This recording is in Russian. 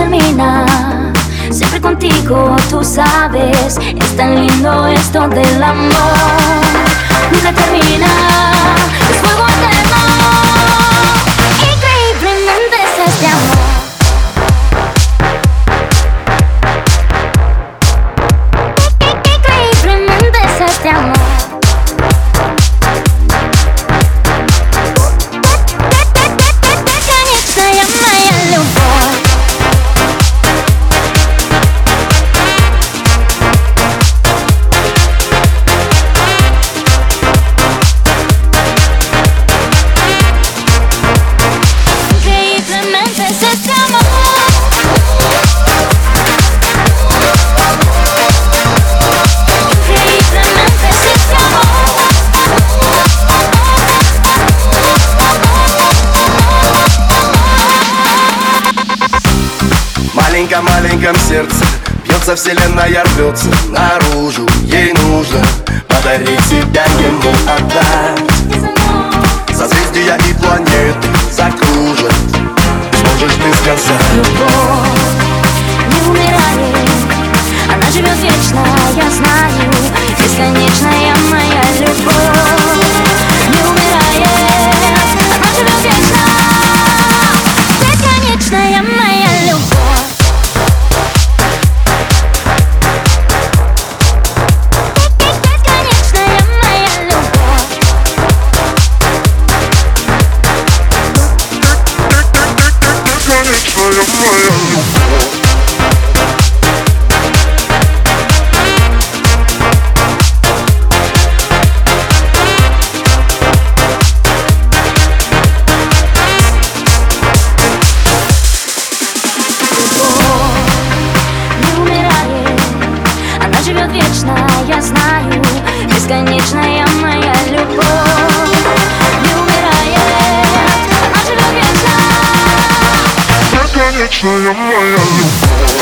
termina. Siempre contigo, tú sabes, es tan lindo esto del amor. Nunca termina, es fuego eterno. Increíblemente es este amor. Маленьком-маленьком сердце. Бьется вселенная, рвется наружу. Ей нужно подарить себя ему отдать. Созвездия и планеты закружат. Сможешь ты сказать? Любовь не умирает. Она живет вечно, я знаю. Бесконечная моя живет вечно, я знаю Бесконечная моя любовь Не умирает Она живет вечно. Бесконечная моя любовь